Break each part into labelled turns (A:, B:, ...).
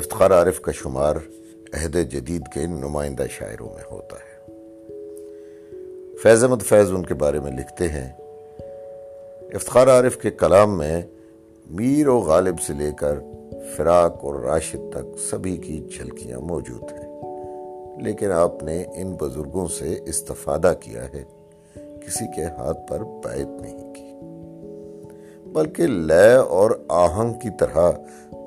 A: افتخار عارف کا شمار عہد جدید کے نمائندہ شاعروں میں ہوتا ہے۔ فیض احمد فیض ان کے بارے میں لکھتے ہیں، افتخار عارف کے کلام میں میر و غالب سے لے کر فراق اور راشد تک سبھی کی جھلکیاں موجود ہیں۔ لیکن آپ نے ان بزرگوں سے استفادہ کیا ہے، کسی کے ہاتھ پر بیعت نہیں کی۔ بلکہ لے اور آہنگ کی طرح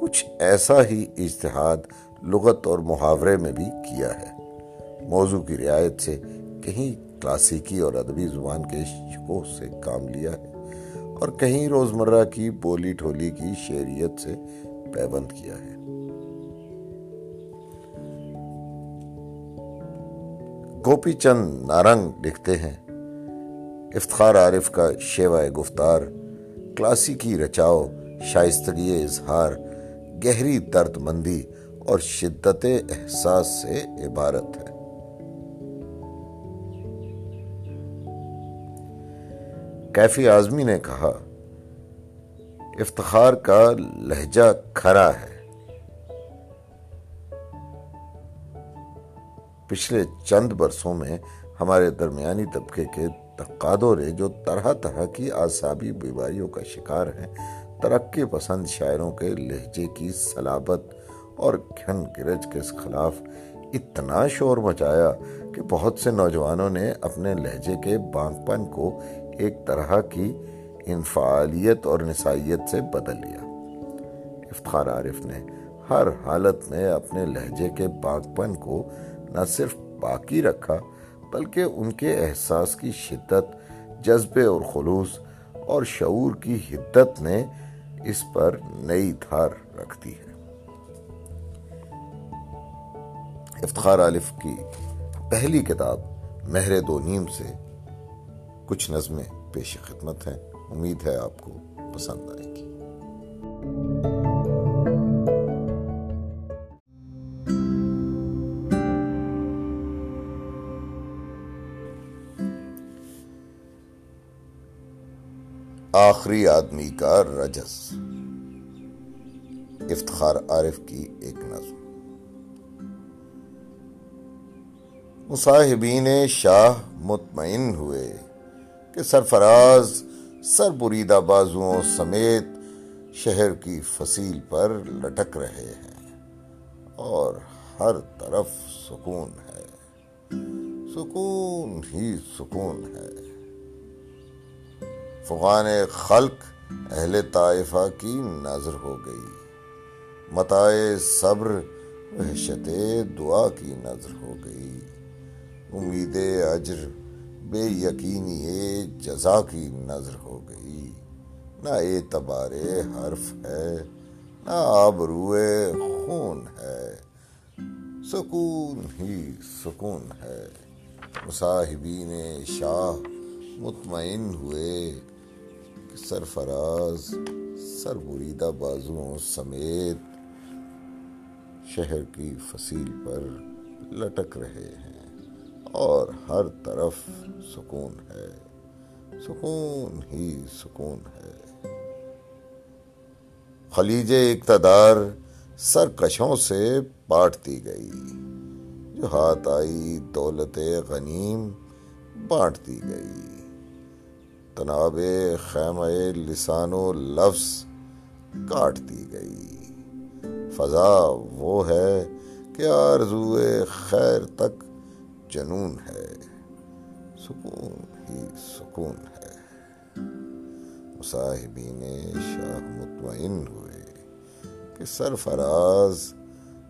A: کچھ ایسا ہی اجتہاد لغت اور محاورے میں بھی کیا ہے۔ موضوع کی رعایت سے کہیں کلاسیکی اور ادبی زبان کے شکوہ سے کام لیا ہے اور کہیں روزمرہ کی بولی ٹھولی کی شعریت سے پیبند کیا ہے۔ گوپی چند نارنگ لکھتے ہیں، افتخار عارف کا شیوائے گفتار، کلاسیکی رچاؤ، شائستگی اظہار گہری درد مندی اور شدت احساس سے عبارت ہے۔ کیفی آزمی نے کہا، افتخار کا لہجہ کھرا ہے۔ پچھلے چند برسوں میں ہمارے درمیانی طبقے کے تقادوں نے جو طرح طرح کی آسابی بیماریوں کا شکار ہیں ترقی پسند شاعروں کے لہجے کی سلابت اور گھن گرج کے خلاف اتنا شور مچایا کہ بہت سے نوجوانوں نے اپنے لہجے کے بانک پن کو ایک طرح کی انفعالیت اور نسائیت سے بدل لیا۔ افتخار عارف نے ہر حالت میں اپنے لہجے کے بانک پن کو نہ صرف باقی رکھا بلکہ ان کے احساس کی شدت، جذبے اور خلوص اور شعور کی حدت نے اس پر نئی دھار رکھتی ہے۔ افتخار عالف کی پہلی کتاب مہر دو نیم سے کچھ نظمیں پیش خدمت ہیں۔ امید ہے آپ کو پسند آئے گی۔ آخری آدمی کا رجس افتخار عارف کی ایک نظم۔ مصاحبین شاہ مطمئن ہوئے کہ سرفراز سر بریدہ بازوؤں سمیت شہر کی فصیل پر لٹک رہے ہیں اور ہر طرف سکون ہے۔ سکون ہی سکون ہے۔ فغان خلق اہل طائفہ کی نظر ہو گئی۔ متائے صبر، وحشت دعا کی نظر ہو گئی۔ امید اجر، بے یقینی جزا کی نظر ہو گئی۔ نہ اعتبار حرف ہے، نہ آبروئے خون ہے۔ سکون ہی سکون ہے۔ مصاحبین شاہ مطمئن ہوئے۔ سرفراز سر بریدہ بازوؤں سمیت شہر کی فصیل پر لٹک رہے ہیں اور ہر طرف سکون ہے، سکون ہی سکون ہے۔ خلیج اقتدار سرکشوں سے پاٹتی گئی، جو ہاتھ آئی دولت غنیم بانٹتی گئی۔ تناب خیمہ لسان و لفظ کاٹتی گئی۔ فضا وہ ہے کہ آرزو خیر تک جنون ہے، سکون ہی سکون ہے۔ مصاحبین شاہ مطمئن ہوئے کہ سرفراز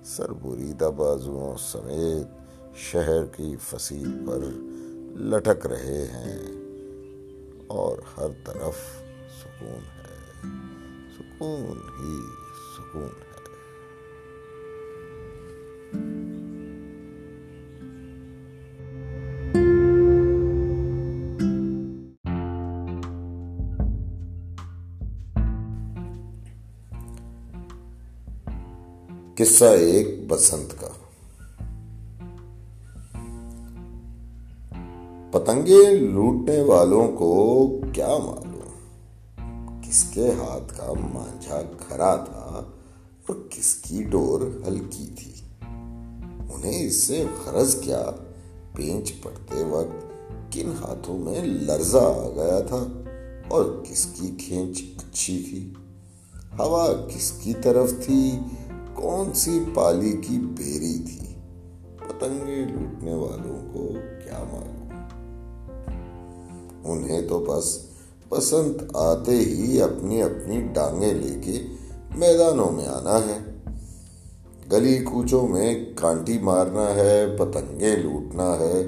A: سر بریدہ بازوؤں سمیت شہر کی فصیل پر لٹک رہے ہیں۔ اور ہر طرف سکون ہے۔ سکون ہی سکون ہے۔ قصہ ایک بسنت کا۔ پتنگے لوٹنے والوں کو کیا معلوم؟ کس کے ہاتھ کا مانجھا کھرا تھا اور کس کی ڈور ہلکی تھی؟ انہیں اس سے غرض کیا پینچ پڑتے وقت کن ہاتھوں میں لرزہ آ گیا تھا اور کس کی کھینچ اچھی تھی؟ ہوا کس کی طرف تھی؟ کون سی پالی کی بیری تھی؟ پتنگے لوٹنے والوں کو کیا معلوم؟ انہیں تو بس پسند آتے ہی اپنی اپنی ڈانگیں لے کے میدانوں میں آنا ہے۔ گلی کوچوں میں کانٹی مارنا ہے پتنگے لوٹنا ہے،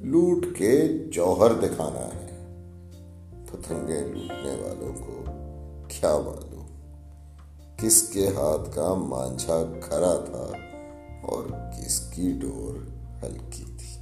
A: لوٹ کے جوہر دکھانا ہے۔ پتنگے لوٹنے والوں کو کیا معلوم؟ کس کے ہاتھ کا مانچھا کھرا تھا اور کس کی ڈور ہلکی تھی۔